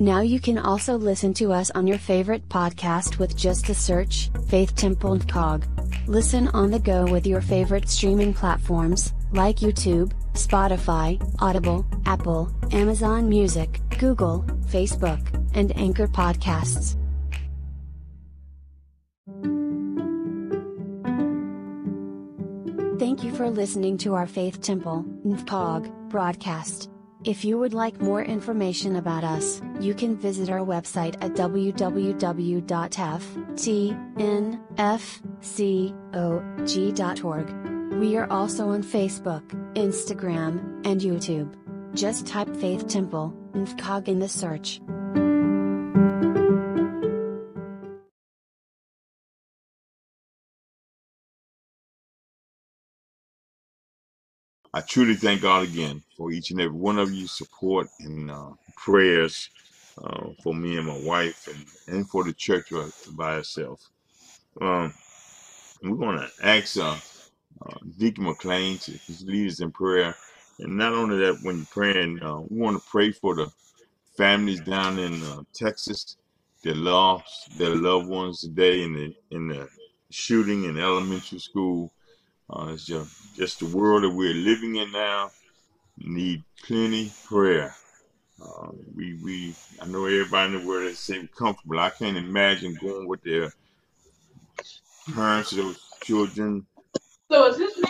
Now you can also listen to us on your favorite podcast with just a search, Faith Temple NFCOG. Listen on the go with your favorite streaming platforms, like YouTube, Spotify, Audible, Apple, Amazon Music, Google, Facebook, and Anchor Podcasts. Thank you for listening to our Faith Temple, NFCOG, broadcast. If you would like more information about us, you can visit our website at www.ftnfcog.org. We are also on Facebook, Instagram, and YouTube. Just type Faith Temple, NFCOG in the search. I truly thank God again for each and every one of you support and uh, prayers uh, for me and my wife and, and for the church by itself. Um, we're going to ask uh, uh, Deacon McLean to lead us in prayer. And not only that, when you're praying, uh, we want to pray for the families down in uh, Texas that lost their loved ones today in the in the shooting in elementary school. Uh, it's just, just the world that we're living in now need plenty prayer. Uh, we we I know everybody in the world is saying comfortable. I can't imagine going with their parents, those children So is this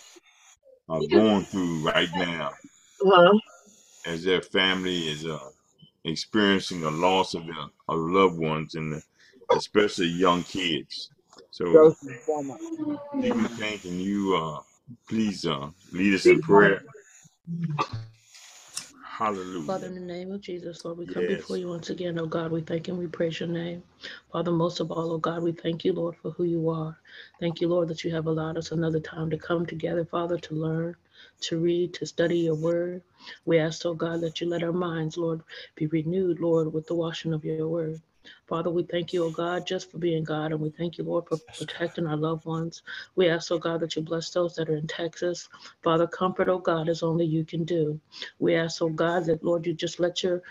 are going through right now uh as their family is uh, experiencing a loss of their of loved ones and especially young kids. So, Deacon McCain, can you uh, please uh, lead us in prayer? Hallelujah. Father, in the name of Jesus, Lord, we come before you once again, oh God. We thank and we praise your name. Father, most of all, oh God, we thank you, Lord, for who you are. Thank you, Lord, that you have allowed us another time to come together, Father, to learn, to read, to study your word. We ask, oh God, that you let our minds, Lord, be renewed, Lord, with the washing of your word. Father, we thank you, oh God, just for being God, and we thank you, Lord, for protecting our loved ones. We ask, oh God, that you bless those that are in Texas. Father, comfort, oh God, as only you can do. We ask, oh God, that, Lord, you just let your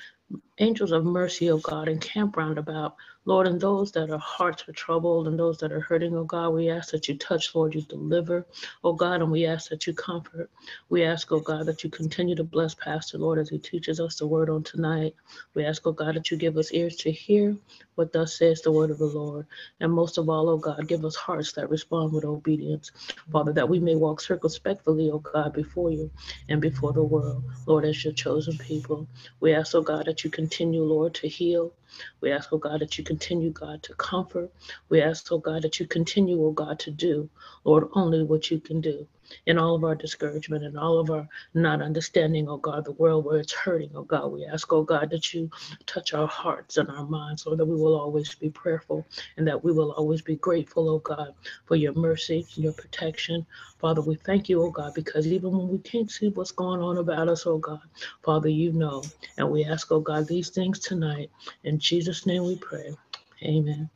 angels of mercy, oh God, encamp round about. Lord, and those that are hearts are troubled and those that are hurting, oh God, we ask that you touch, Lord, you deliver, oh God, and we ask that you comfort. We ask, oh God, that you continue to bless Pastor, Lord, as he teaches us the word on tonight. We ask, oh God, that you give us ears to hear what thus says the word of the Lord. And most of all, oh God, give us hearts that respond with obedience. Father, that we may walk circumspectly, oh God, before you and before the world, Lord, as your chosen people. We ask, oh God, that you continue, Lord, to heal. We ask, oh God, that you continue, God, to comfort. We ask, oh God, that you continue, oh God, to do, Lord, only what you can do. In all of our discouragement and all of our not understanding, oh God, the world where it's hurting, oh God, we ask, oh God, that you touch our hearts and our minds, so that we will always be prayerful and that we will always be grateful, oh God, for your mercy, your protection. Father, we thank you, oh God, because even when we can't see what's going on about us, oh God, Father, you know. And we ask, oh God, these things tonight. In Jesus' name we pray. Amen.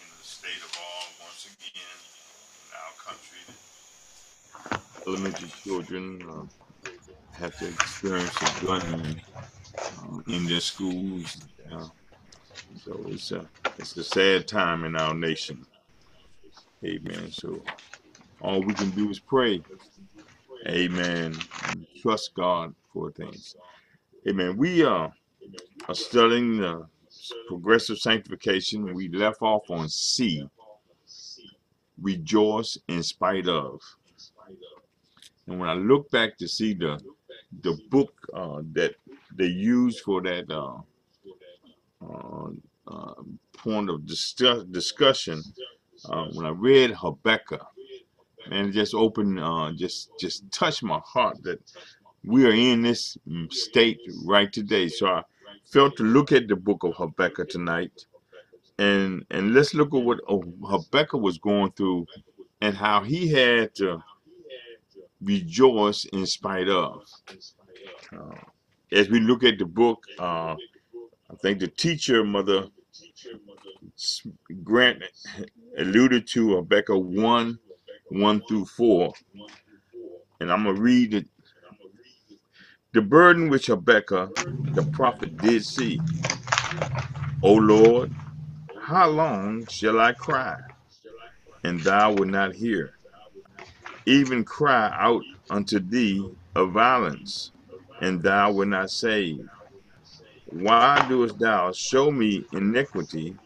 in the state of all once again in our country. Elementary children uh, have to experience a gun uh, in their schools. Uh, so it's a it's a sad time in our nation. Amen. So all we can do is pray. Amen. And trust God for things. Amen. We uh, are studying the progressive sanctification. We left off on C. Rejoice in spite of. And when I look back to see the the book uh, that they used for that uh, uh, uh, point of discuss- discussion, uh, when I read Habakkuk, and it just opened, uh, just just touched my heart that we are in this state right today. So I felt to look at the book of Habakkuk tonight, and and let's look at what oh, Habakkuk was going through and how he had to rejoice in spite of. Uh, as we look at the book, uh, I think the teacher, Mother Grant, alluded to Habakkuk 1 1 through 4. and I'm gonna read it. The burden which Habakkuk the prophet did see. O Lord, how long shall I cry, and thou wilt not hear? Even cry out unto thee of violence, and thou wilt not save. Why doest thou show me iniquity,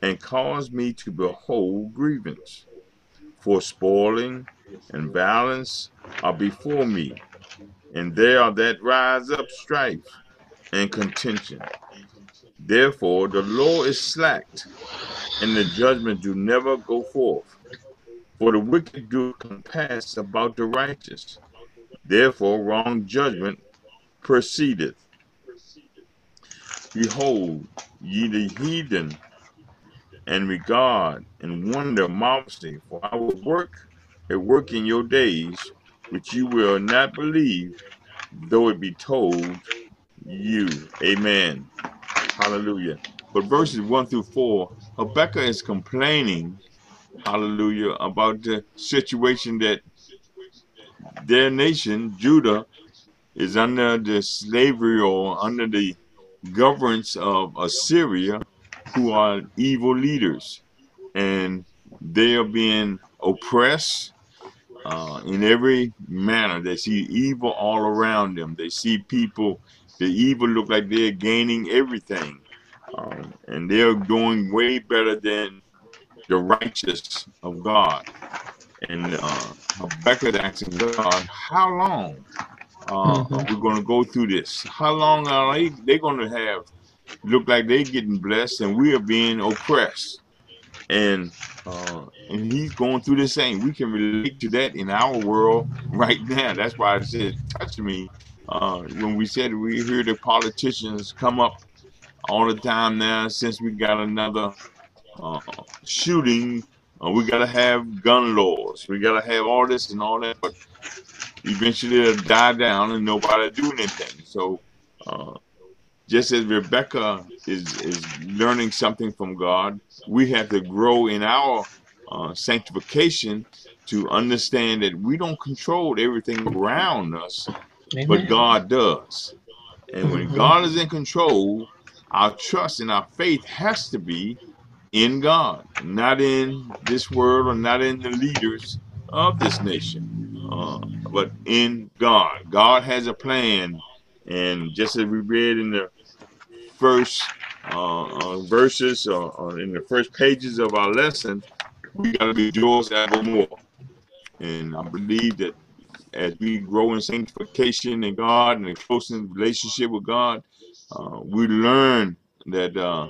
and cause me to behold grievance? For spoiling and violence are before me, and there are that rise up strife and contention. Therefore the law is slacked, and the judgment do never go forth. For the wicked do compass about the righteous. Therefore wrong judgment proceedeth. Behold, ye the heathen, and regard and wonder marvelously, for I will work a work in your days, which you will not believe, though it be told you. Amen. Hallelujah. But verses 1 through 4, Habakkuk is complaining, hallelujah, about the situation that their nation, Judah, is under the slavery or under the governance of Assyria, who are evil leaders. And they are being oppressed uh, in every manner. They see evil all around them. They see people, the evil look like they're gaining everything. Um, and they're doing way better than the righteous of God. And uh, Habakkuk asking God, how long uh, Mhm. are we going to go through this? How long are they, they going to have, look like they're getting blessed and we are being oppressed? And uh, and he's going through the same. We can relate to that in our world right now. That's why I said, touch me. Uh, when we said we hear the politicians come up all the time now since we got another uh, shooting. Uh, we got to have gun laws. We got to have all this and all that. But eventually it'll die down and nobody do anything. So uh, just as Habakkuk is, is learning something from God, we have to grow in our uh, sanctification to understand that we don't control everything around us, but God does. And when Mhm. God is in control, our trust and our faith has to be in God, not in this world or not in the leaders of this nation, uh, but in God. God has a plan. And just as we read in the first uh, uh, verses or, or in the first pages of our lesson, we got to be rejoice evermore. And I believe that as we grow in sanctification in God and a close in relationship with God, uh, we learn that uh,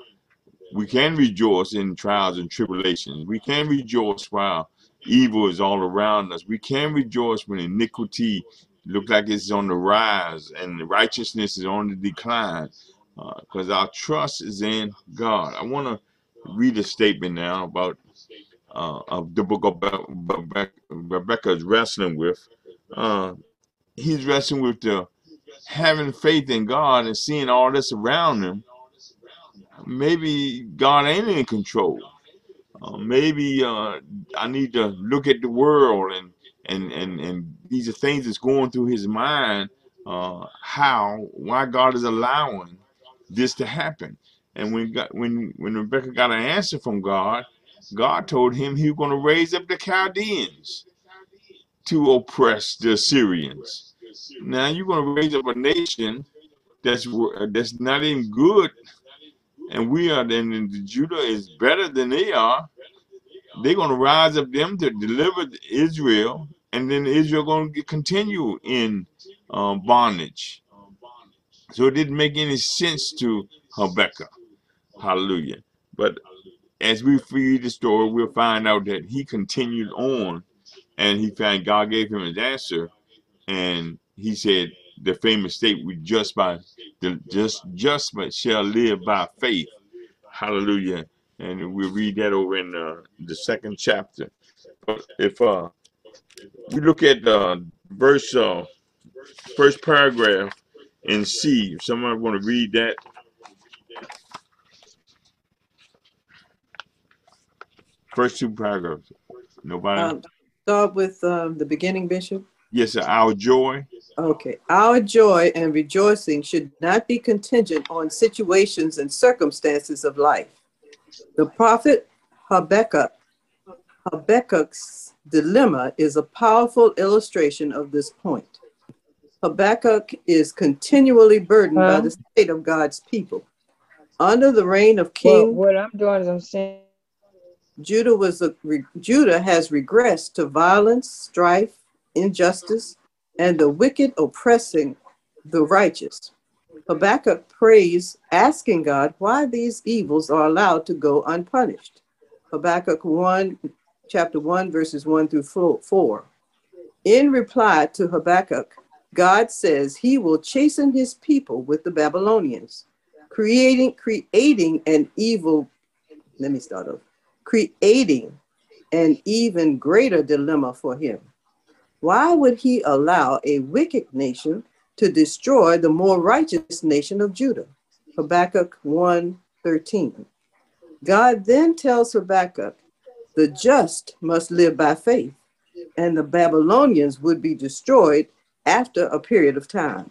we can rejoice in trials and tribulations. We can rejoice while evil is all around us. We can rejoice when iniquity look like it's on the rise and righteousness is on the decline because our trust is in God. I want to read a statement now about uh, of the book of Be- Habakkuk, Habakkuk is wrestling with. Uh, he's wrestling with the having faith in God and seeing all this around him. Maybe God ain't in control. Uh, maybe uh, I need to look at the world and and and and these are things that's going through his mind. Uh, how why God is allowing this to happen? And when God, when when Habakkuk got an answer from God, God told him he was going to raise up the Chaldeans to oppress the Assyrians. Now you're going to raise up a nation that's that's not even good, and we are then Judah is better than they are. They're going to rise up them to deliver Israel, and then Israel going to continue in um, bondage. So it didn't make any sense to Habakkuk. Hallelujah. But as we read the story, we'll find out that he continued on, and he found God gave him his answer, and he said the famous statement "We just by the just but shall live by faith. Hallelujah. And we'll read that over in uh, the second chapter. But if uh we look at uh verse uh first paragraph and see if someone want to read that. First two paragraphs. Nobody? Um, start with um, the beginning, Bishop. Yes, sir. Our joy. Okay. Our joy and rejoicing should not be contingent on situations and circumstances of life. The prophet Habakkuk, Habakkuk's dilemma is a powerful illustration of this point. Habakkuk is continually burdened by the state of God's people. Under the reign of Well, King what I'm doing is I'm saying, Judah was a, re, Judah has regressed to violence, strife, injustice, and the wicked oppressing the righteous. Habakkuk prays, asking God why these evils are allowed to go unpunished. Habakkuk 1, chapter 1, verses 1 through 4. In reply to Habakkuk, God says he will chasten his people with the Babylonians, creating creating an evil. Let me start over. Creating an even greater dilemma for him. Why would he allow a wicked nation to destroy the more righteous nation of Judah? Habakkuk 1 13. God then tells Habakkuk, the just must live by faith, and the Babylonians would be destroyed after a period of time.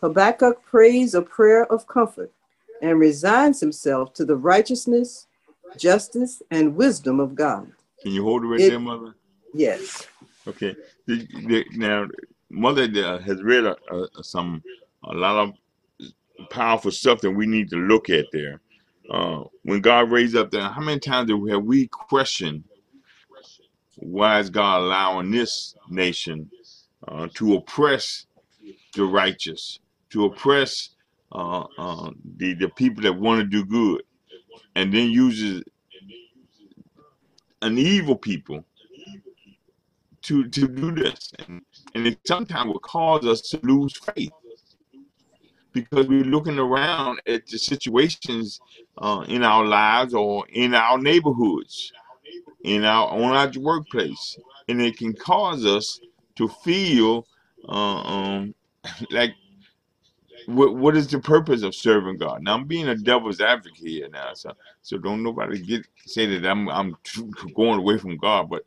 Habakkuk prays a prayer of comfort and resigns himself to the righteousness, justice, and wisdom of God. Can you hold it right It- there, mother? Yes. Okay. Now, mother uh, has read uh, uh, some a lot of powerful stuff that we need to look at there. Uh, when God raised up there, how many times have we questioned why is God allowing this nation uh, to oppress the righteous, to oppress uh, uh, the the people that want to do good, and then uses an evil people to to do this, and, and it sometimes will cause us to lose faith because we're looking around at the situations uh, in our lives or in our neighborhoods, in our on our workplace, and it can cause us to feel uh, um, like what what is the purpose of serving God? Now I'm being a devil's advocate here now, so so don't nobody get say that I'm I'm going away from God, but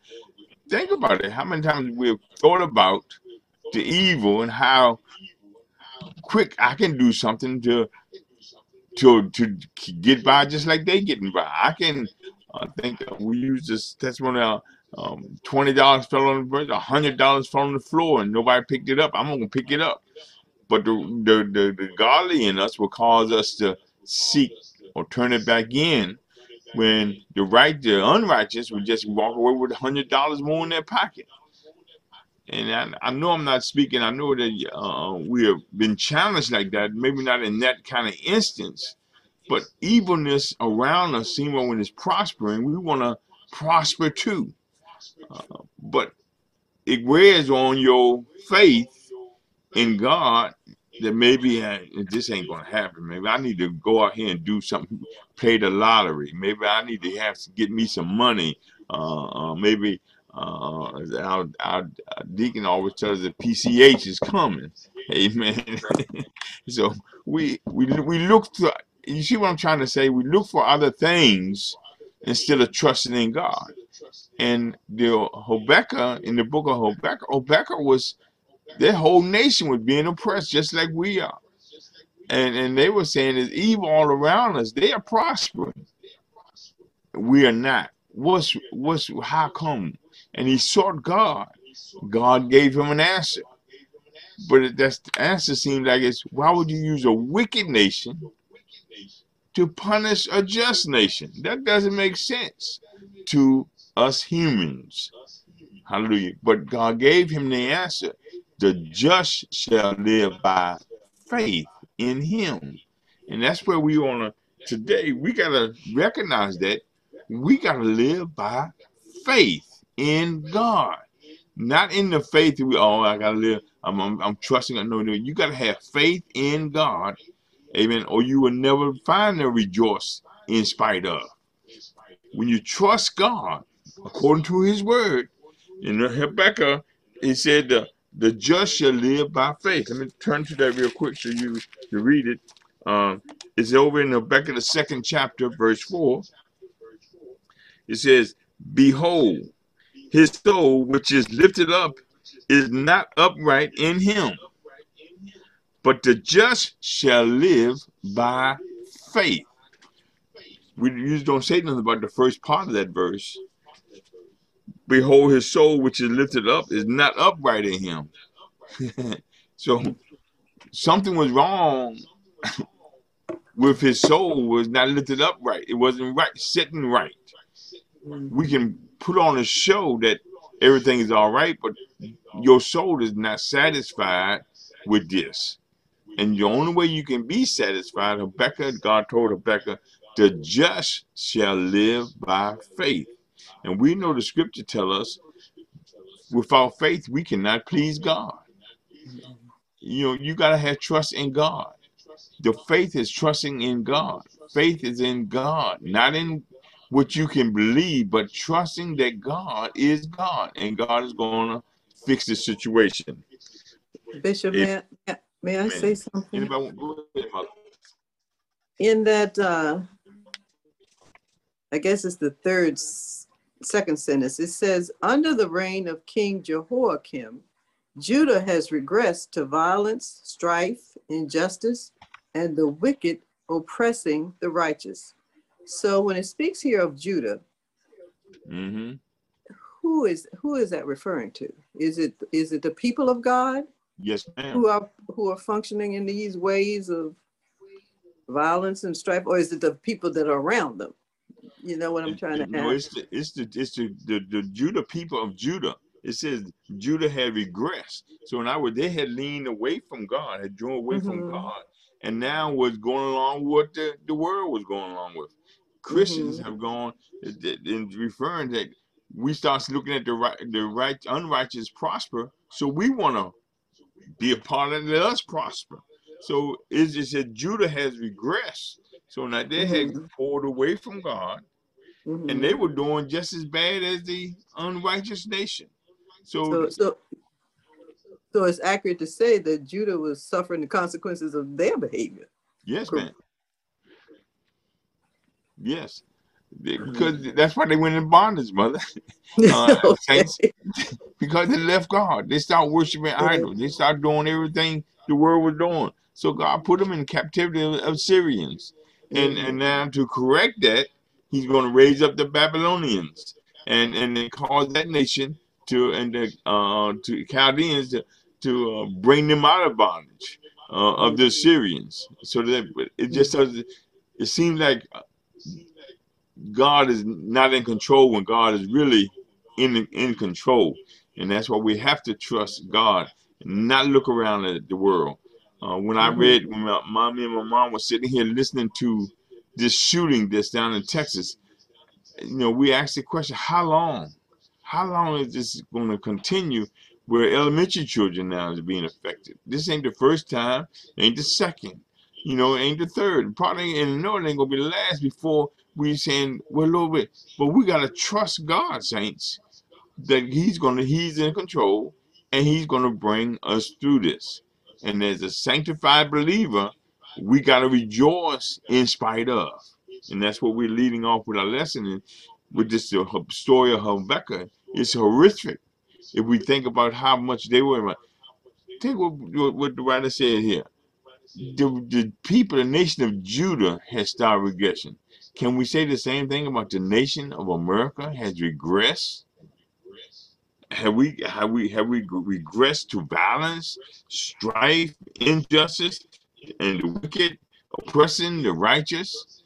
think about it. How many times we've thought about the evil and how quick I can do something to to to get by just like they getting by. I can uh, think uh, we use this testimony. Uh, um, Twenty dollars fell on the bridge, hundred dollars fell on the floor, and nobody picked it up. I'm gonna pick it up. But the the the, the godly in us will cause us to seek or turn it back in when the right the unrighteous would just walk away with a hundred dollars more in their pocket. And I, I know I'm not speaking. I know that uh, we have been challenged like that. Maybe not in that kind of instance, but evilness around us, seeing when it's prospering, we want to prosper too. Uh, but it wears on your faith in God that maybe uh, this ain't gonna happen. Maybe I need to go out here and do something, play the lottery. Maybe I need to have to get me some money. Uh, uh, maybe uh, our, our deacon always tells us that PCH is coming. Amen. so we we we look to. You see what I'm trying to say? We look for other things instead of trusting in God. And the Habakkuk in the book of Habakkuk, Habakkuk was their whole nation was being oppressed just like we are. And and they were saying there's evil all around us. They are prospering. We are not. What's what's how come? And he sought God. God gave him an answer. But that's the answer seems like it's why would you use a wicked nation to punish a just nation? That doesn't make sense to us humans. Hallelujah. But God gave him the answer. The just shall live by faith in him. And that's where we wanna today we gotta recognize that we gotta live by faith in God. Not in the faith that we oh I gotta live. I'm I'm, I'm trusting. No, no, you gotta have faith in God, amen, or you will never find the rejoice in spite of. When you trust God according to his word, in Habakkuk, he said the just shall live by faith. Let me turn to that real quick so you you read it. Um, it's over in the back of the second chapter, verse four. It says, "Behold, his soul which is lifted up is not upright in him, but the just shall live by faith. We usually don't say nothing about the first part of that verse. Behold, his soul which is lifted up is not upright in him. so something was wrong with his soul was not lifted up right. It wasn't right, sitting right. We can put on a show that everything is all right, but your soul is not satisfied with this. And the only way you can be satisfied, Habakkuk, God told Habakkuk, the just shall live by faith. And we know the scripture tell us without faith we cannot please God. You know, you gotta have trust in God. The faith is trusting in God. Faith is in God, not in what you can believe, but trusting that God is God and God is going to fix the situation. Bishop, If- may I, may I say something? Anybody want go ahead, In that, uh, I guess it's the third, second sentence, it says, under the reign of King Jehoiakim, Judah has regressed to violence, strife, injustice, and the wicked oppressing the righteous. So when it speaks here of Judah, Mm-hmm. who is who is that referring to? Is it is it the people of God Yes, ma'am. who are who are functioning in these ways of violence and strife, or is it the people that are around them? You know what I'm trying to No, ask. it's the it's the it's the, the the Judah people of Judah. It says Judah had regressed. So in other words, they had leaned away from God, had drawn away from Mhm. God, and now was going along with what the, the world was going along with. Christians Mhm. have gone in referring that we start looking at the right the right unrighteous prosper, so we want to be a part of it, let us prosper. So it's just that Judah has regressed. So now they had Mhm. pulled away from God Mhm. and they were doing just as bad as the unrighteous nation. So, so so so it's accurate to say that Judah was suffering the consequences of their behavior. yes, Cor- man. Yes, They- because that's why they went in bondage, mother. Uh, Okay. saints, because they left God. They started worshiping idols. They started doing everything the world was doing. So God put them in captivity of, Syrians. And Mhm. and now to correct that, He's going to raise up the Babylonians and and then cause that nation to and the uh to Chaldeans to to uh, bring them out of bondage uh, of the Syrians. So that it just does. It seems like God is not in control when God is really in in control, and that's why we have to trust God and not look around at the world. Uh, when I Mhm. read, when my mommy and my mom was sitting here listening to this shooting that's down in Texas, you know, we asked the question, how long? How long is this going to continue where elementary children now is being affected? This ain't the first time, ain't the second, you know, ain't the third. Probably and no, it ain't gonna be the last before we saying, well, Lord, wait, but we gotta trust God, saints, that He's gonna He's in control and He's gonna bring us through this. And as a sanctified believer, we gotta rejoice in spite of. And that's what we're leading off with our lesson in, with this story of Habakkuk. It's horrific if we think about how much they were. Take what, what, what the writer said here. The, the people, the nation of Judah has started regression. Can we say the same thing about the nation of America has regressed? Have we have we have we regressed to violence, strife, injustice, and the wicked oppressing the righteous?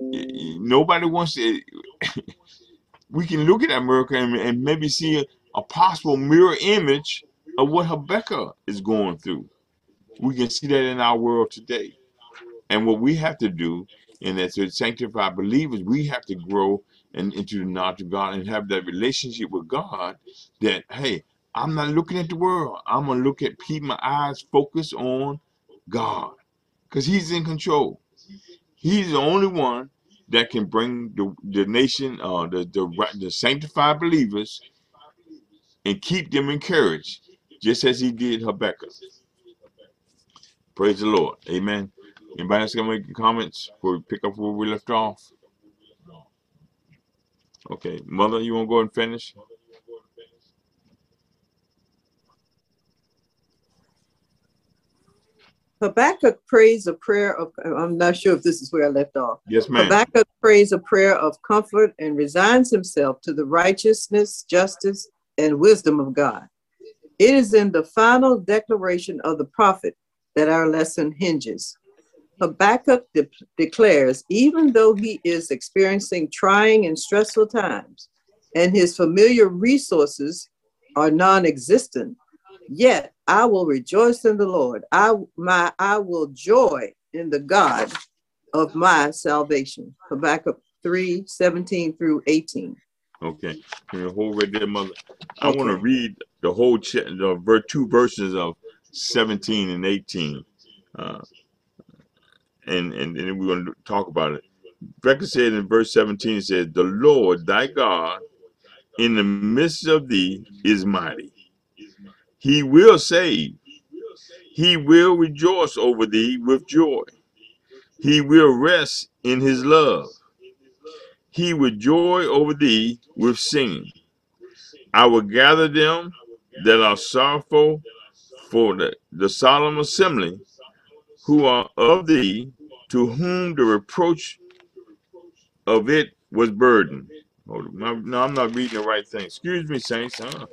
Nobody wants to. we can look at America and, and maybe see a, possible mirror image of what Habakkuk is going through. We can see that in our world today. And what we have to do, and as a sanctified believers, we have to grow and into the knowledge of God and have that relationship with God that, hey, I'm not looking at the world. I'm going to look at, keep my eyes focused on God because He's in control. He's the only one that can bring the, the nation, uh, the, the, the sanctified believers and keep them encouraged, just as He did Habakkuk. Praise the Lord. Amen. Anybody else gonna make comments before we pick up where we left off? Okay, Mother, you want to go and finish? Habakkuk prays a prayer of, I'm not sure if this is where I left off. Yes, ma'am. Habakkuk prays a prayer of comfort and resigns himself to the righteousness, justice, and wisdom of God. It is in the final declaration of the prophet that our lesson hinges. Habakkuk de- declares, even though he is experiencing trying and stressful times, and his familiar resources are non-existent, yet I will rejoice in the Lord. I my I will joy in the God of my salvation. Habakkuk 3, 17 through 18. Okay. Can you hold right there, mother? I want to read the whole cha- the ver- two verses of 17 and 18. Uh, and, and then we're going to talk about it. Becca said in verse 17, it says, The Lord thy God in the midst of thee is mighty. He will save. He will rejoice over thee with joy. He will rest in his love. He will joy over thee with singing. I will gather them that are sorrowful for the, the solemn assembly, who are of thee, to whom the reproach of it was burdened. Oh, no, I'm not reading the right thing. Excuse me, saints. Huh?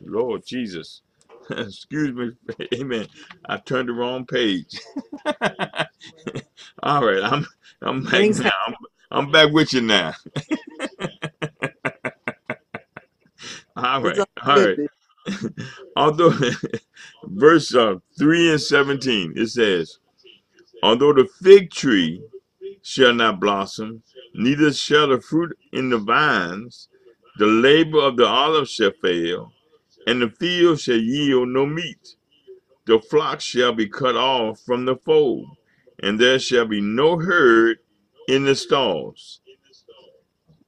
Lord Jesus. Excuse me. Amen. I turned the wrong page. All right, I'm I'm back Things now. I'm, I'm back with you now. all right, all right. Although verse uh, 3 and 17 it says, Although the fig tree shall not blossom, neither shall the fruit in the vines, the labor of the olive shall fail, and the field shall yield no meat. The flock shall be cut off from the fold, and there shall be no herd in the stalls.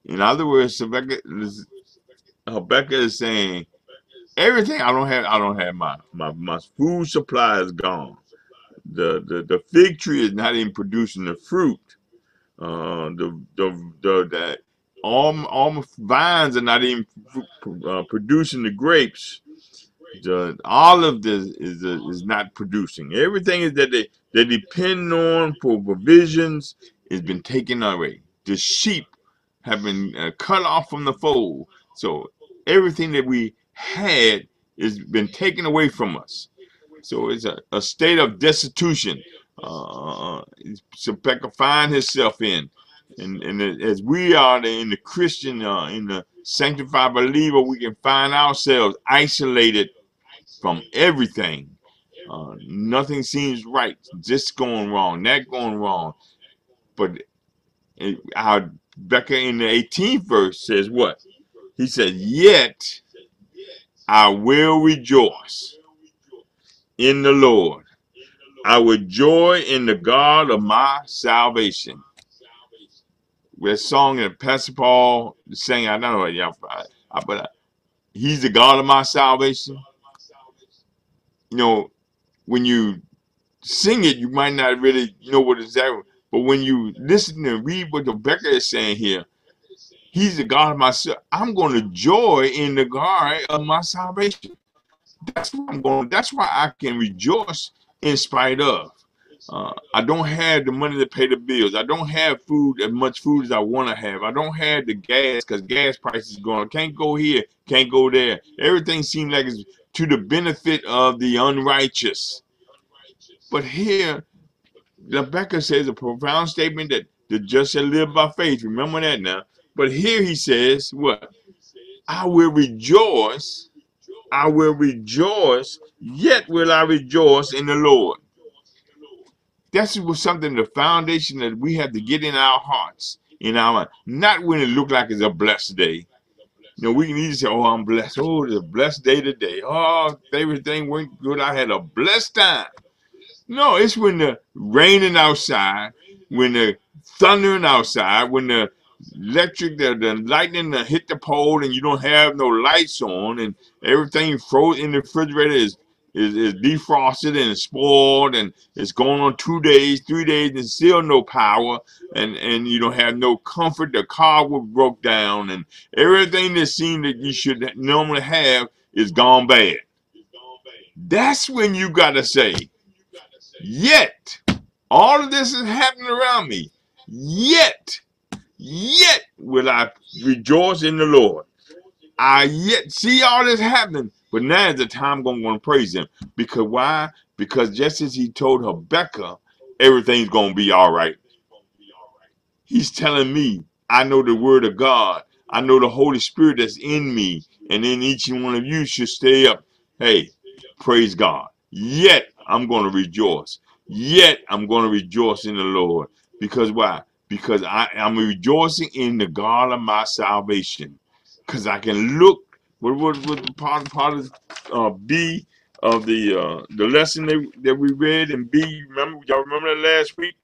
In other words, Habakkuk is, saying, everything I don't have, I don't have my my, my food supply is gone. The, the the fig tree is not even producing the fruit. Uh, the the the that all all my vines are not even uh, producing the grapes. The olive is is, is not producing. Everything is that they they depend on for provisions has been taken away. The sheep have been uh, cut off from the fold. So everything that we had has been taken away from us. So it's a, a state of destitution. Uh, Habakkuk find himself in, and and as we are in the Christian, uh, in the sanctified believer, we can find ourselves isolated from everything. Uh, nothing seems right. This going wrong, that going wrong. But our Becca in the 18th verse says what? He said, Yet I will rejoice in the Lord. I will joy in the God of my salvation. That song that Pastor Paul sang, I know, yeah, I, I, but uh, he's the God of my salvation. You know, when you sing it, you might not really know what it's that. But when you listen and read what Habakkuk is saying here, He's the God of my. I'm going to joy in the God of my salvation. That's what I'm going. That's why I can rejoice in spite of. Uh, I don't have the money to pay the bills. I don't have food as much food as I want to have. I don't have the gas because gas prices going. Can't go here. Can't go there. Everything seems like it's to the benefit of the unrighteous. But here, Habakkuk says a profound statement that the just shall live by faith. Remember that now. But here he says, what? I will rejoice. I will rejoice, yet will I rejoice in the Lord. That's was something, the foundation that we have to get in our hearts, in our mind. Not when it look like it's a blessed day. You know, we can easily say, oh, I'm blessed. Oh, it's a blessed day today. Oh, everything went good. I had a blessed time. No, it's when the raining outside, when the thundering outside, when the electric, the, the lightning hit the pole and you don't have no lights on and everything froze in the refrigerator is, is, is defrosted and spoiled and it's going on two days, three days and still no power and, and you don't have no comfort. The car was broke down and everything that seemed that you should normally have is gone bad. That's when you got to say, Yet, all of this is happening around me. Yet, yet will I rejoice in the Lord. I yet see all this happening, but now is the time I'm going to praise him. Because why? Because just as he told Habakkuk, everything's going to be all right. He's telling me, I know the word of God. I know the Holy Spirit that's in me. And in each and one of you should stay up. Hey, praise God. Yet I'm going to rejoice. Yet I'm going to rejoice in the Lord. Because why? Because I am rejoicing in the God of my salvation. Because I can look. What what what part part of uh, B of the uh, the lesson that, that we read in B? Remember y'all remember that last week?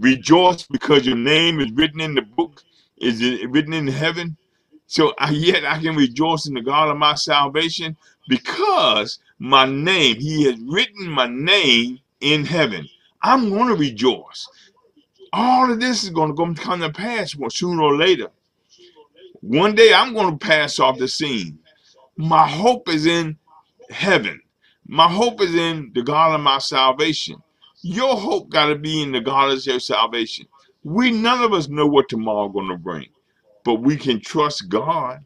Rejoice because your name is written in the book. Is it written in heaven? So I, yet I can rejoice in the God of my salvation because my name, He has written my name in heaven. I'm going to rejoice. All of this is going to come to pass sooner or later. One day I'm going to pass off the scene. My hope is in heaven. My hope is in the God of my salvation. Your hope got to be in the God of your salvation. We none of us know what tomorrow going to bring, but we can trust God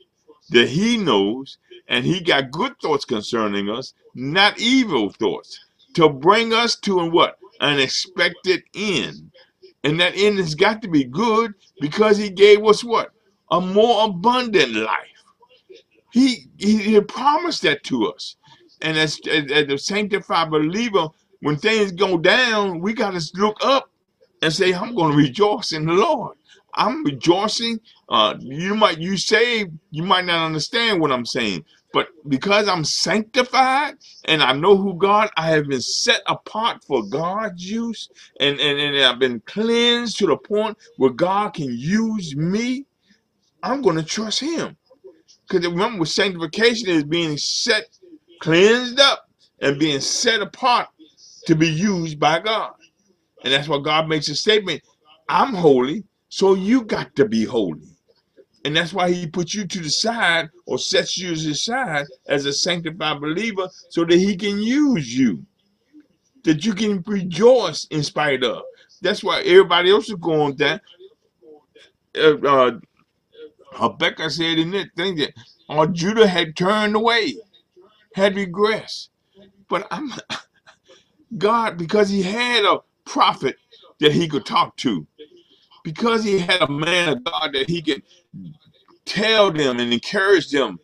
that He knows and He got good thoughts concerning us, not evil thoughts, to bring us to an what an expected end. And that end has got to be good because He gave us what a more abundant life. He He, he promised that to us, and as, as, as a sanctified believer, when things go down, we got to look up and say, I'm going to rejoice in the Lord. I'm rejoicing. Uh, you might you say you might not understand what I'm saying, but because I'm sanctified and I know who God, I have been set apart for God's use, and, and, and I've been cleansed to the point where God can use me. I'm going to trust Him. Because remember, sanctification is being set, cleansed up, and being set apart to be used by God. And that's why God makes a statement I'm holy, so you got to be holy. And that's why he puts you to the side or sets you to the side as a sanctified believer so that he can use you. That you can rejoice in spite of. That's why everybody else is going that. Uh, uh, Habakkuk said in that thing that all Judah had turned away, had regressed. But I'm God, because he had a prophet that he could talk to, because he had a man of God that he could tell them and encourage them,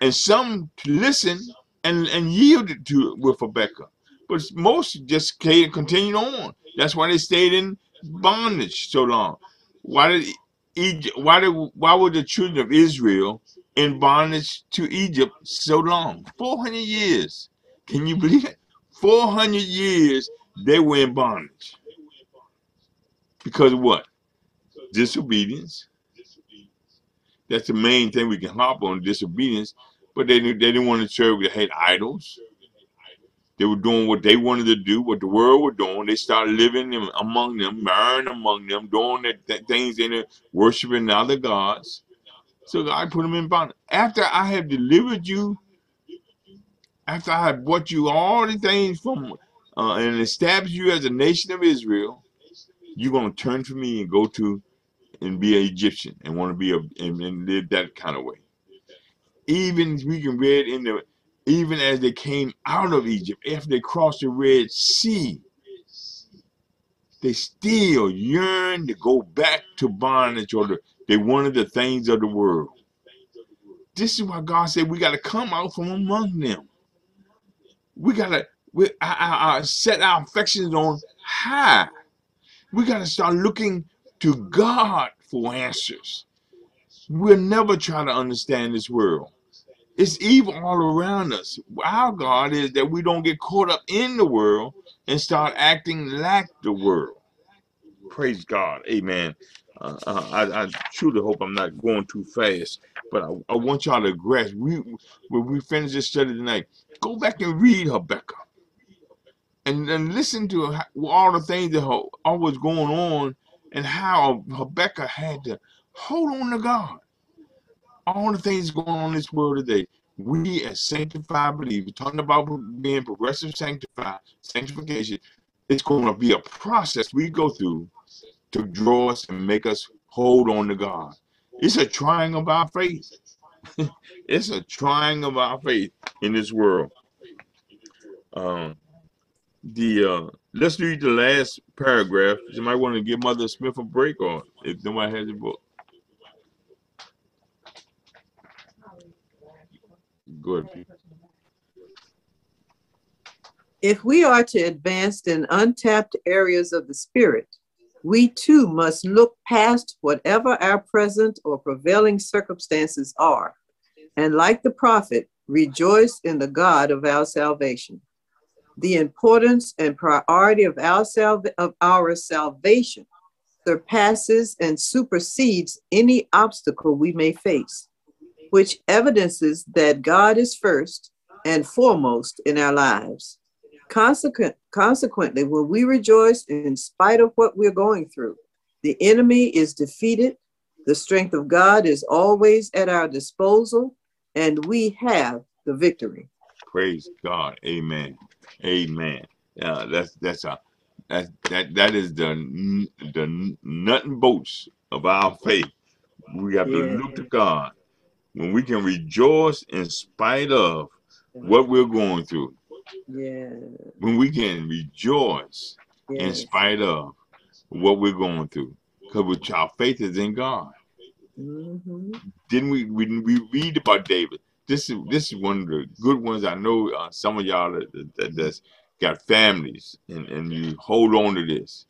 and some listen and, and yielded to it with Habakkuk. But most just continued on. That's why they stayed in bondage so long. Why did Egypt, why did why were the children of Israel in bondage to Egypt so long? 400 years. Can you believe it? 400 years they were in bondage. Because of what? Disobedience. That's the main thing we can hop on, disobedience. But they, they didn't want to serve, they had idols. They were doing what they wanted to do, what the world was doing. They started living among them, marrying among them, doing the th things in it, worshiping other gods. So God put them in bondage. After I have delivered you, after I have brought you all the things from uh, and established you as a nation of Israel, you're going to turn from me and go to and be an Egyptian and want to be a and, and live that kind of way. Even we can read in the even as they came out of Egypt, after they crossed the Red Sea, they still yearned to go back to bondage or the, they wanted the things of the world. This is why God said we got to come out from among them. We got to set our affections on high. We got to start looking to God for answers. We'll never try to understand this world. It's evil all around us. Our God is that we don't get caught up in the world and start acting like the world. Praise God. Amen. Uh, uh, I, I, truly hope I'm not going too fast, but I, I want y'all to grasp. We when we finish this study tonight, go back and read Habakkuk, and then listen to all the things that all was going on, and how Habakkuk had to hold on to God all the things going on in this world today, we as sanctified believers, talking about being progressive sanctified, sanctification, It's going to be a process we go through to draw us and make us hold on to God. It's a trying of our faith. it's a trying of our faith in this world. Um, the uh, let's read the last paragraph. You might want to give Mother Smith a break, or if nobody has a book, go ahead. If we are to advance in untapped areas of the Spirit, we too must look past whatever our present or prevailing circumstances are, and like the prophet, rejoice in the God of our salvation. The importance and priority of our, salva- of our salvation surpasses and supersedes any obstacle we may face, which evidences that God is first and foremost in our lives. Consequent, consequently, when we rejoice in spite of what we're going through, the enemy is defeated, the strength of God is always at our disposal, and we have the victory. Praise God. Amen. Amen. Yeah, that's that's a that that that is the the nut and bolts of our faith. We have to look to God when we can rejoice in spite of what we're going through. Yeah. When we can rejoice in spite of what we're going through, because our faith is in God. Mhm. Didn't we? We we read about David. This is this is one of the good ones. I know uh, some of y'all that, that that's got families and and you hold on to this.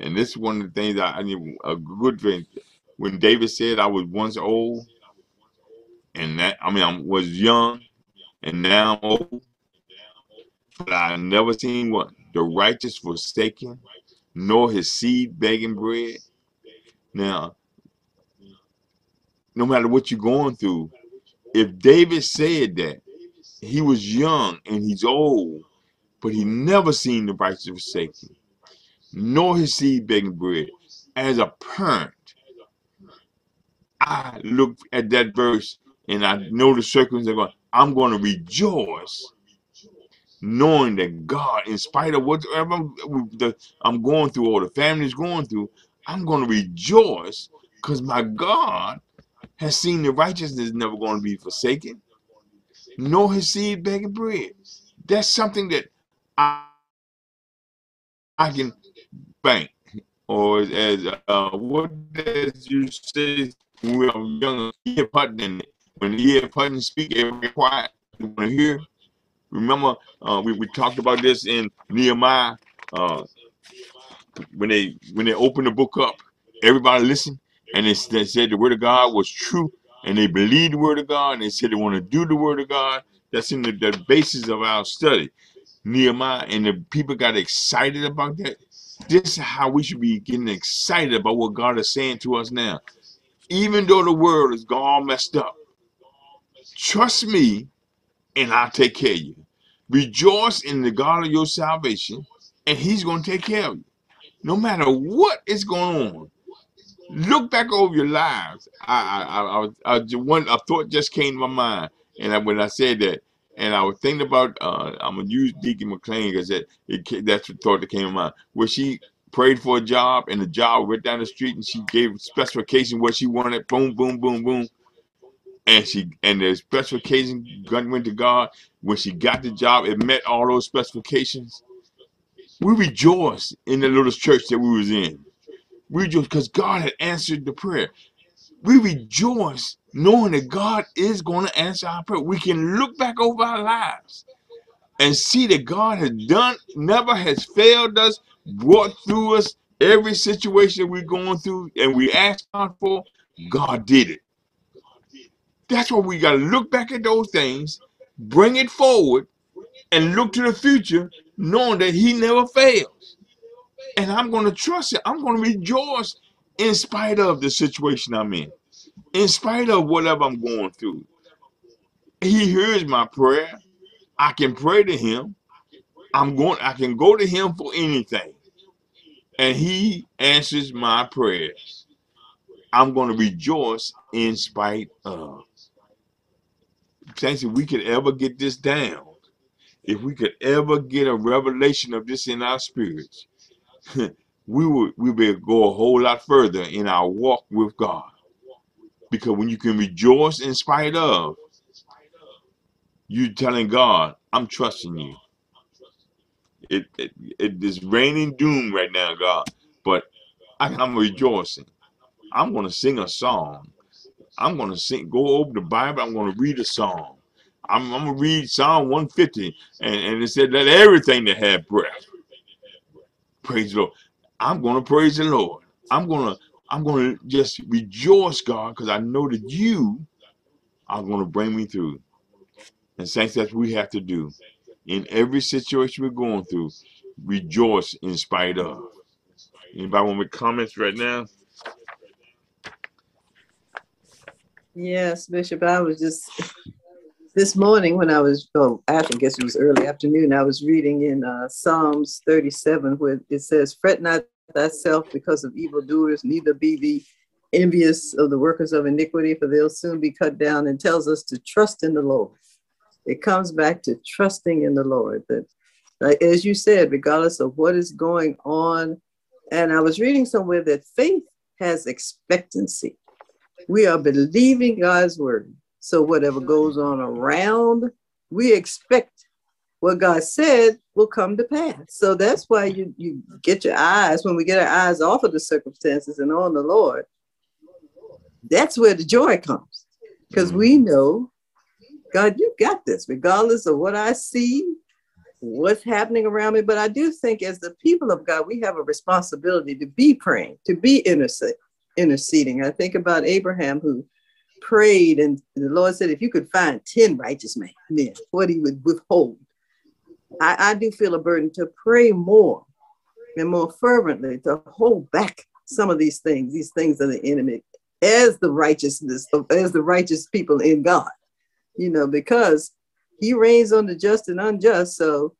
And this is one of the things I, I need a good thing. When David said, "I was once old, and that I mean I was young, and now I'm old, but I never seen what the righteous forsaken, nor his seed begging bread." Now, no matter what you're going through, if David said that he was young and he's old, but he never seen the righteous forsaken, nor his seed begging bread. As a parent, I look at that verse and I know the circumstances. Are going, I'm going to rejoice, knowing that God, in spite of whatever I'm, going through or the family's going through, I'm going to rejoice because my God has seen the righteousness never going to be forsaken, nor his seed begging bread. That's something that I, I can bank. Or as uh, what does you say were young, E. F. When E. F. Hutton speak, everybody quiet. You want to hear? Remember, uh, we, we talked about this in Nehemiah uh, when they when they opened the book up. Everybody listened, and they, they said the word of God was true, and they believed the word of God, and they said they want to do the word of God. That's in the, the basis of our study. Nehemiah and the people got excited about that. This is how we should be getting excited about what God is saying to us now. Even though the world is all messed up, trust me and I'll take care of you. Rejoice in the God of your salvation, and He's going to take care of you. No matter what is going on, look back over your lives. I, I, I, I, one a thought just came to my mind, and I, when I said that, and I was thinking about, uh, I'm gonna use Deacon McLean because that that's the thought that came to mind. Where she prayed for a job, and the job went down the street, and she gave specification what she wanted. Boom, boom, boom, boom, and she and the specification went to God. When she got the job, it met all those specifications. We rejoiced in the little church that we was in. We rejoiced because God had answered the prayer. We rejoice knowing that God is going to answer our prayer. We can look back over our lives and see that God has done, never has failed us, brought through us every situation we're going through, and we asked God for. God did it. That's why we got to look back at those things, bring it forward, and look to the future, knowing that He never fails. And I'm going to trust it. I'm going to rejoice in spite of the situation I'm in, in spite of whatever I'm going through. He hears my prayer. I can pray to Him. I'm going. I can go to Him for anything, and He answers my prayers. I'm going to rejoice in spite of. If we could ever get this down, if we could ever get a revelation of this in our spirits, we would we would go a whole lot further in our walk with God. Because when you can rejoice in spite of, you telling God, I'm trusting you. It, it it is raining doom right now, God, but I, I'm rejoicing. I'm gonna sing a song. I'm gonna sing, go over the Bible. I'm gonna read a song. I'm, I'm gonna read Psalm 150, and, and it said, "Let everything that have breath praise the Lord." I'm gonna praise the Lord. I'm gonna I'm gonna just rejoice, God, because I know that you are gonna bring me through. And saints, that's what we have to do in every situation we're going through. Rejoice in spite of. Anybody want to make comments right now? Yes, Bishop. I was just this morning when I was, oh, I guess it was early afternoon, I was reading in uh, Psalms 37 where it says, Fret not thyself because of evildoers, neither be thee envious of the workers of iniquity, for they'll soon be cut down, and tells us to trust in the Lord. It comes back to trusting in the Lord. That, like, as you said, regardless of what is going on, and I was reading somewhere that faith has expectancy. We are believing God's word. So whatever goes on around, we expect what God said will come to pass. So that's why you, you get your eyes, when we get our eyes off of the circumstances and on the Lord, that's where the joy comes. Because we mm-hmm. know, God, you got this, regardless of what I see, what's happening around me. But I do think as the people of God, we have a responsibility to be praying, to be intercede, interceding. I think about Abraham who prayed and the Lord said, if you could find 10 righteous men, what he would withhold. I, I do feel a burden to pray more and more fervently to hold back some of these things, these things of the enemy, as the righteousness of as the righteous people in God. You know, because he rains on the just and unjust. So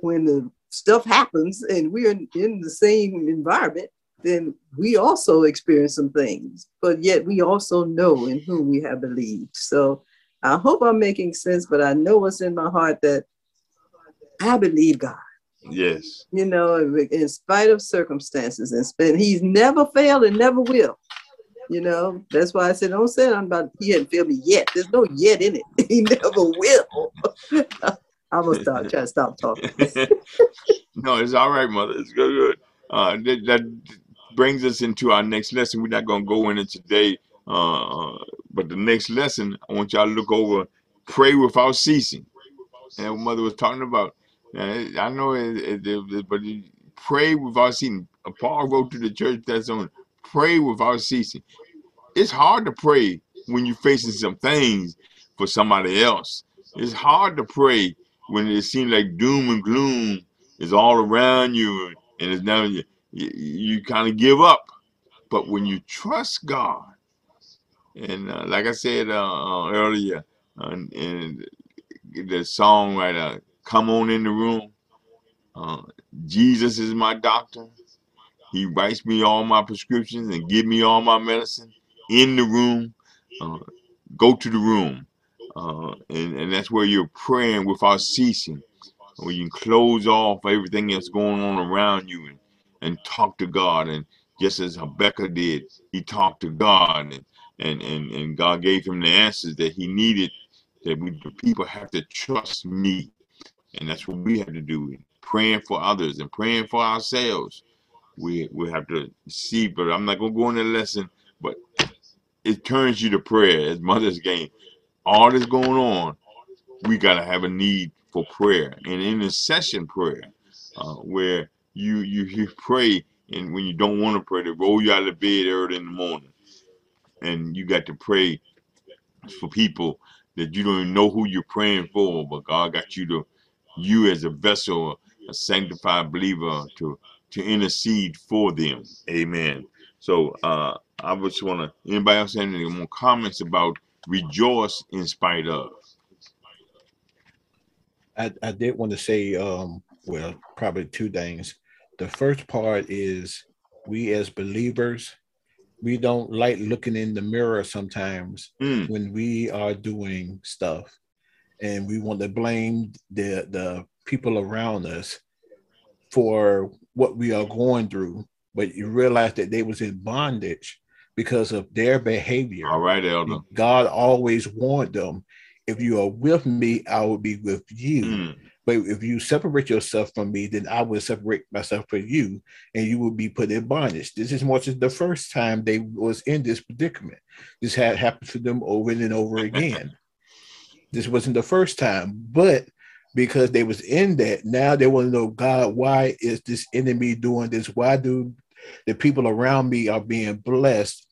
when the stuff happens and we're in the same environment, then we also experience some things, but yet we also know in whom we have believed. So I hope I'm making sense, but I know what's in my heart that I believe God. Yes. You know, in spite of circumstances, and He's never failed and never will. You know, that's why I said, don't say I'm about He hadn't failed me yet. There's no yet in it. he never will. I'm gonna stop trying to stop talking. no, it's all right, mother. It's good. good. Uh, that, that brings us into our next lesson. We're not going to go in it today, uh, but the next lesson, I want y'all to look over pray without ceasing. And what mother was talking about. I know it, it, it, but pray without ceasing. Paul wrote to the church that's on pray without ceasing. It's hard to pray when you're facing some things for somebody else. It's hard to pray when it seems like doom and gloom is all around you and it's now you, you, you kind of give up. But when you trust God, and uh, like I said uh, uh earlier, uh, and the songwriter, "Come on in the room." Uh, Jesus is my doctor. He writes me all my prescriptions and give me all my medicine in the room. Uh, go to the room, uh, and and that's where you're praying without ceasing. Where you close off everything that's going on around you and, and talk to God. And just as Habakkuk did, he talked to God and, and, and, and God gave him the answers that he needed. That we the people have to trust me. And that's what we have to do. Praying for others and praying for ourselves. We we have to see, but I'm not gonna go in the lesson, but it turns you to prayer as mother's game. All that's going on, we gotta have a need for prayer and intercession prayer, uh, where you, you pray and when you don't want to pray, they roll you out of bed early in the morning, and you got to pray for people that you don't even know who you're praying for, but God got you to you as a vessel, a sanctified believer, to to intercede for them. Amen. So uh, I just want to anybody else have any more comments about rejoice in spite of. I, I did want to say, um, well, probably two things. The first part is we as believers, we don't like looking in the mirror sometimes Mm. when we are doing stuff. and we want to blame the the people around us for what we are going through but you realize that they was in bondage because of their behavior All right, Elder. god always warned them if you are with me i will be with you Mm. But if you separate yourself from me, then I will separate myself from you, and you will be put in bondage. This is much as the first time they was in this predicament. This had happened to them over and over again. this wasn't the first time, but because they was in that, now they want to know, God, why is this enemy doing this? Why do the people around me are being blessed?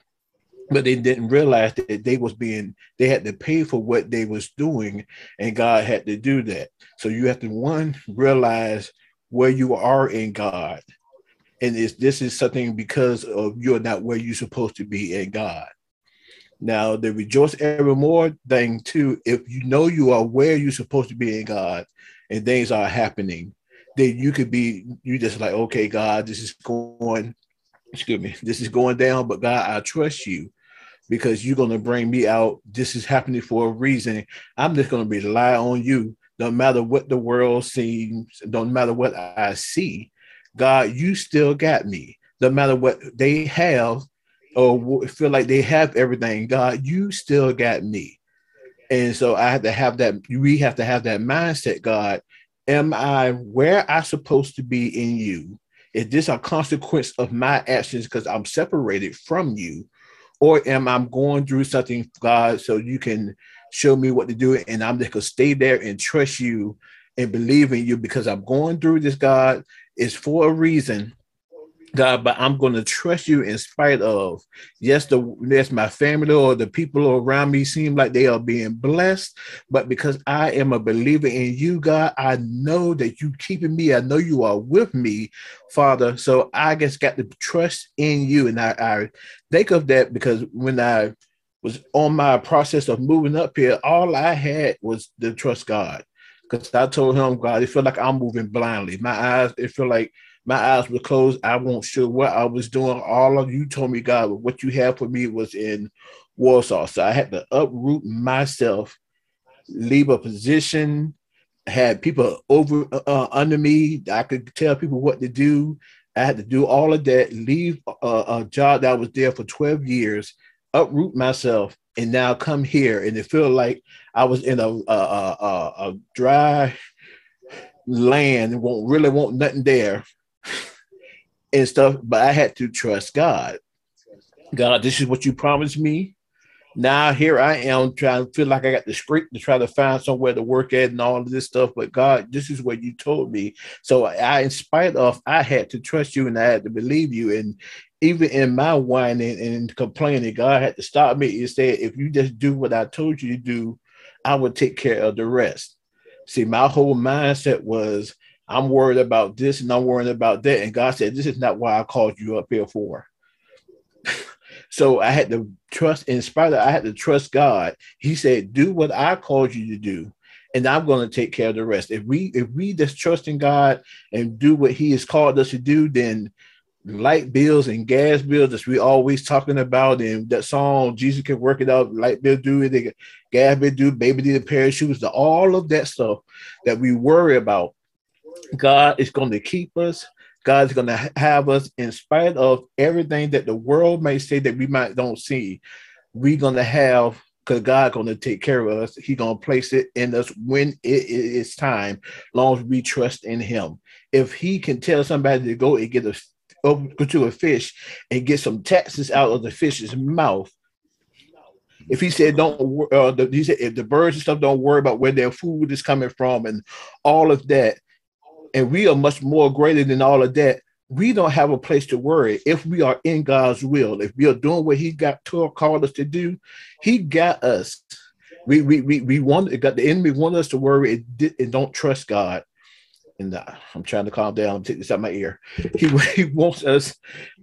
But they didn't realize that they was being, they had to pay for what they was doing, and God had to do that. So you have to one realize where you are in God, and is this is something because of you're not where you're supposed to be in God. Now the rejoice evermore thing too. If you know you are where you're supposed to be in God, and things are happening, then you could be you just like okay, God, this is going. Excuse me, this is going down, but God, I trust you because you're going to bring me out. This is happening for a reason. I'm just going to rely on you no matter what the world seems, no matter what I see, God, you still got me. No matter what they have or feel like they have everything, God, you still got me. And so I have to have that, we have to have that mindset, God. Am I where I supposed to be in you? Is this a consequence of my actions because I'm separated from you? Or am I going through something, God, so you can show me what to do, and I'm just gonna stay there and trust you and believe in you because I'm going through this, God. It's for a reason, God, but I'm gonna trust you in spite of yes, the yes, my family or the people around me seem like they are being blessed, but because I am a believer in you, God, I know that you keeping me, I know you are with me, Father. So I just got to trust in you. And I, I think of that because when I was on my process of moving up here, all I had was to trust God. Because I told him, God, it felt like I'm moving blindly. My eyes, it felt like my eyes were closed. I wasn't sure what I was doing. All of you told me, God, what you had for me was in Warsaw. So I had to uproot myself, leave a position, had people over uh, under me. I could tell people what to do. I had to do all of that, leave a, a job that was there for 12 years, uproot myself, and now come here. And it felt like I was in a, a, a, a, dry land and won't really want nothing there and stuff. But I had to trust God. God, this is what you promised me. Now here I am trying to feel like I got the scrape to try to find somewhere to work at and all of this stuff. But God, this is what you told me. So I, in spite of, I had to trust you and I had to believe you. And even in my whining and complaining, God had to stop me and say, if you just do what I told you to do, I would take care of the rest. See, my whole mindset was I'm worried about this and I'm worried about that. And God said, This is not why I called you up here for. so I had to trust, in spite of I had to trust God. He said, Do what I called you to do. And I'm going to take care of the rest. If we if we just trust in God and do what He has called us to do, then light bills and gas bills that we always talking about and that song Jesus can work it out, light bill do it, gas bill do, baby need a pair of shoes, the, all of that stuff that we worry about. God is going to keep us. God is going to have us in spite of everything that the world may say that we might don't see. We're going to have because God going to take care of us. He's going to place it in us when it is time, long as we trust in Him. If He can tell somebody to go and get a go to a fish and get some taxes out of the fish's mouth. If he said don't, uh, he said if the birds and stuff don't worry about where their food is coming from and all of that, and we are much more greater than all of that. We don't have a place to worry if we are in God's will. If we are doing what He got to called us to do, He got us. We we we, we want got the enemy want us to worry and, and don't trust God and uh, I'm trying to calm down. I'm taking this out my ear. He, he wants us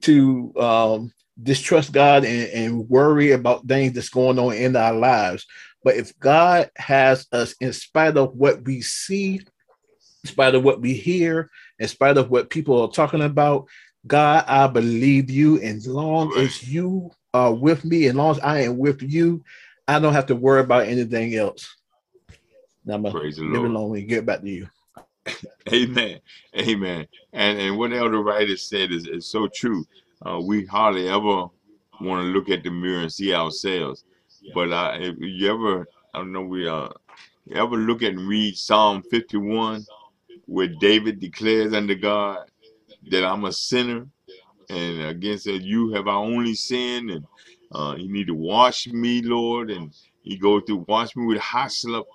to um, distrust God and, and worry about things that's going on in our lives. But if God has us, in spite of what we see, in spite of what we hear, in spite of what people are talking about, God, I believe you. And as long as you are with me, as long as I am with you, I don't have to worry about anything else. Now I'm gonna live alone and get back to you. Amen. Amen. And and what Elder Wright has said is, is so true. Uh, we hardly ever want to look at the mirror and see ourselves. But uh, if you ever, I don't know, we uh, ever look at and read Psalm 51, where David declares unto God that I'm a sinner, and against that you have I only sinned, and uh, you need to wash me, Lord, and he goes through wash me with hyssop,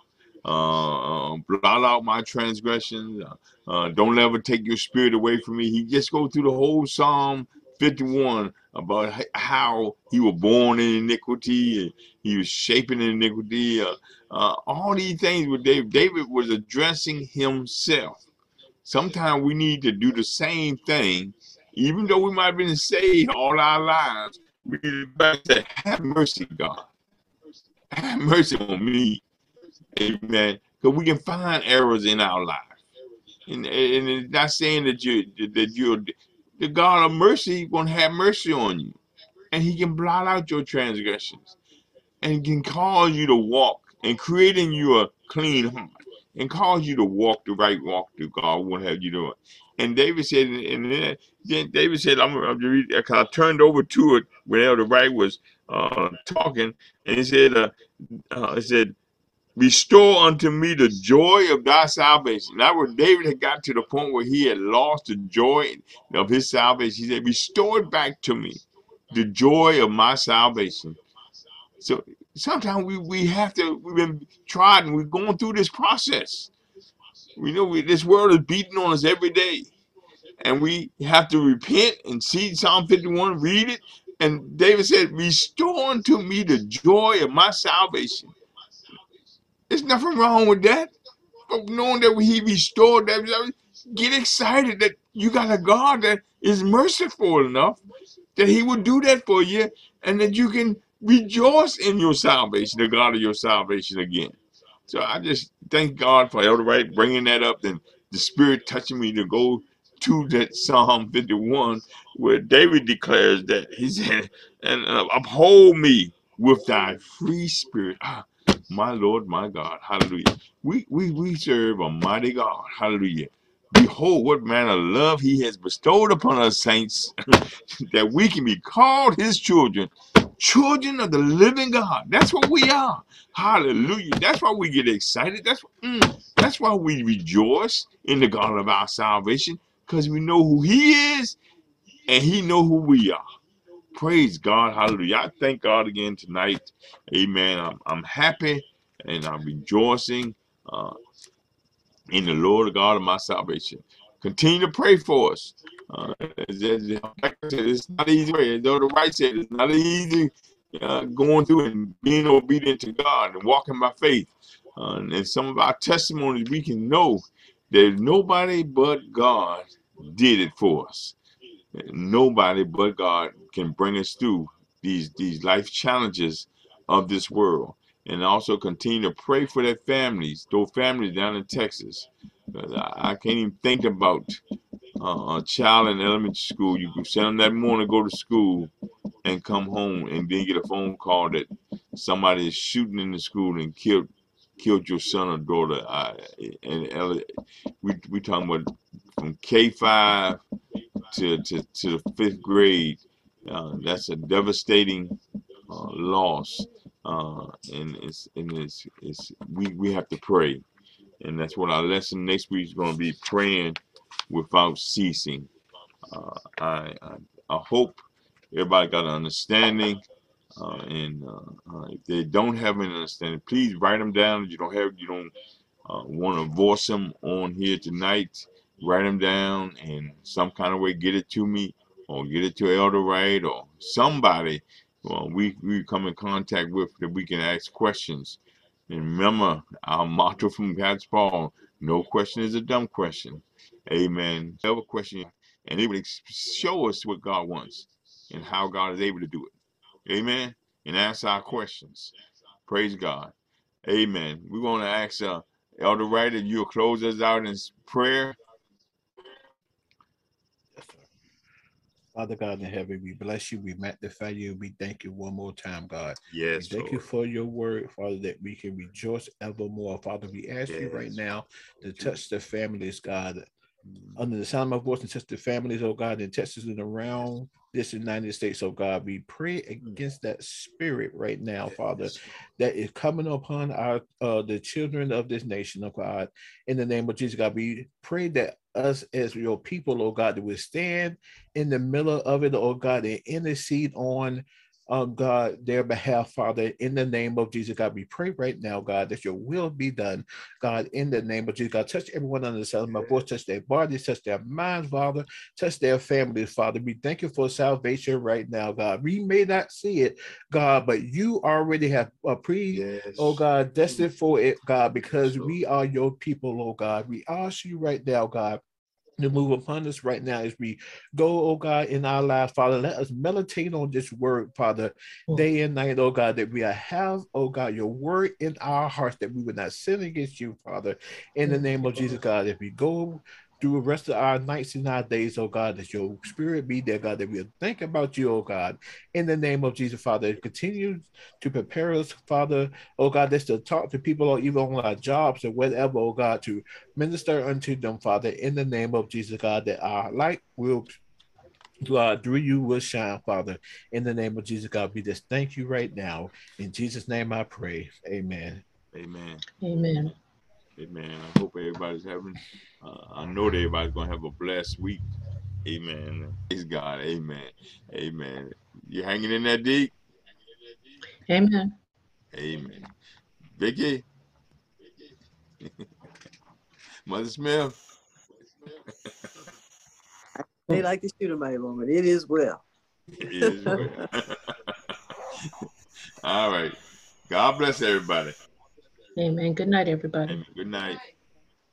uh, uh, blot out my transgressions, uh, uh, don't ever take your spirit away from me. He just goes through the whole Psalm 51 about how he was born in iniquity and he was shaping in iniquity. Uh, uh, all these things with David. David was addressing himself. Sometimes we need to do the same thing, even though we might have been saved all our lives. We need to say, have mercy, God. Have mercy on me. Amen. Because we can find errors in our life. And, and it's not saying that you that you're the God of mercy gonna have mercy on you. And he can blot out your transgressions and can cause you to walk and create in you a clean heart and cause you to walk the right walk that God will have you do. And David said, and then then David said, I'm, to read because I turned over to it when Elder Wright was uh, talking, and he said, uh, uh, it said, Restore unto me the joy of thy salvation. Now, where David had got to the point where he had lost the joy of his salvation, he said, Restore it back to me, the joy of my salvation. So sometimes we, we have to, we've been tried and we're going through this process. We know we, this world is beating on us every day. And we have to repent and see Psalm 51, read it. And David said, Restore unto me the joy of my salvation. There's nothing wrong with that. But knowing that he restored that, get excited that you got a God that is merciful enough that he will do that for you and that you can rejoice in your salvation, the God of your salvation again. So I just thank God for Elder Wright bringing that up and the Spirit touching me to go to that Psalm 51 where David declares that he said, and uh, uphold me with thy free spirit. Ah, my Lord, my God. Hallelujah. We, we, we serve a mighty God. Hallelujah. Behold, what manner of love he has bestowed upon us, saints, that we can be called his children, children of the living God. That's what we are. Hallelujah. That's why we get excited. That's mm, that's why we rejoice in the God of our salvation, because we know who he is and he know who we are. Praise God. Hallelujah. I thank God again tonight. Amen. I'm, I'm happy and I'm rejoicing uh, in the Lord God of my salvation. Continue to pray for us. Uh, as- like I said, it's not easy. though. The right said, it's not easy uh, going through and being obedient to God and walking by faith. Uh, and some of our testimonies, we can know that nobody but God did it for us. Nobody but God can bring us through these these life challenges of this world. And also continue to pray for their families, those families down in Texas. I, I can't even think about uh, a child in elementary school. You can send them that morning, go to school, and come home, and then get a phone call that somebody is shooting in the school and killed killed your son or daughter. I, and we we talking about from K five to, to, to the fifth grade. Uh, that's a devastating uh, loss, uh, and it's and it's, it's we, we have to pray, and that's what our lesson next week is going to be praying without ceasing. Uh, I, I I hope everybody got an understanding, uh, and uh, uh, if they don't have an understanding, please write them down. If you don't have you don't uh, want to voice them on here tonight, write them down and some kind of way get it to me or get it to Elder Wright or somebody well, we, we come in contact with that we can ask questions. And remember our motto from God's Paul, no question is a dumb question. Amen. Have a question and it would show us what God wants and how God is able to do it. Amen. And answer our questions. Praise God. Amen. We're going to ask uh, Elder Wright if you'll close us out in prayer. Yes, sir. Father God in heaven, we bless you, we magnify you, we thank you one more time, God. Yes, Thank Lord. you for your word, Father, that we can rejoice evermore. Father, we ask you right now to touch the families, God, Mm. under the sound of my voice and touch the families, oh God, in Texas and around this United States, oh God. We pray against that spirit right now, Father, that is coming upon our uh the children of this nation, oh God. In the name of Jesus, God, we pray that us as your people, oh God, to withstand in the middle of it, oh God, and intercede on um, God, their behalf, Father, in the name of Jesus, God, we pray right now, God, that your will be done, God, in the name of Jesus, God, touch everyone under the sound of my voice, touch their bodies, touch their minds, Father, touch their families, Father. We thank you for salvation right now, God. We may not see it, God, but you already have a pre, Yes. oh God, destined for it, God, because we are your people, oh God. We ask you right now, God to move upon us right now as we go, oh God, in our lives, Father. Let us meditate on this word, Father, Mm. day and night, oh God, that we have, oh God, your word in our hearts, that we would not sin against you, Father. In the name of Jesus, God, if we go through the rest of our nights and our days, oh God, that your spirit be there, God, that we'll think about you, oh God, in the name of Jesus, Father. Continue to prepare us, Father, oh God, that's to talk to people or even on our jobs or whatever, oh God, to minister unto them, Father, in the name of Jesus, God, that our light will God, through you will shine, Father. In the name of Jesus, God, we just thank you right now. In Jesus' name I pray. Amen. Amen. Amen. Amen. I hope everybody's having, uh, I know that everybody's going to have a blessed week. Amen. Praise God. Amen. Amen. You hanging in that deep? Amen. Amen. Vicky? Mother Smith? They like to shoot him, woman. It is well. It is well. All right. God bless everybody. Amen. Good night, everybody. Amen. Good night.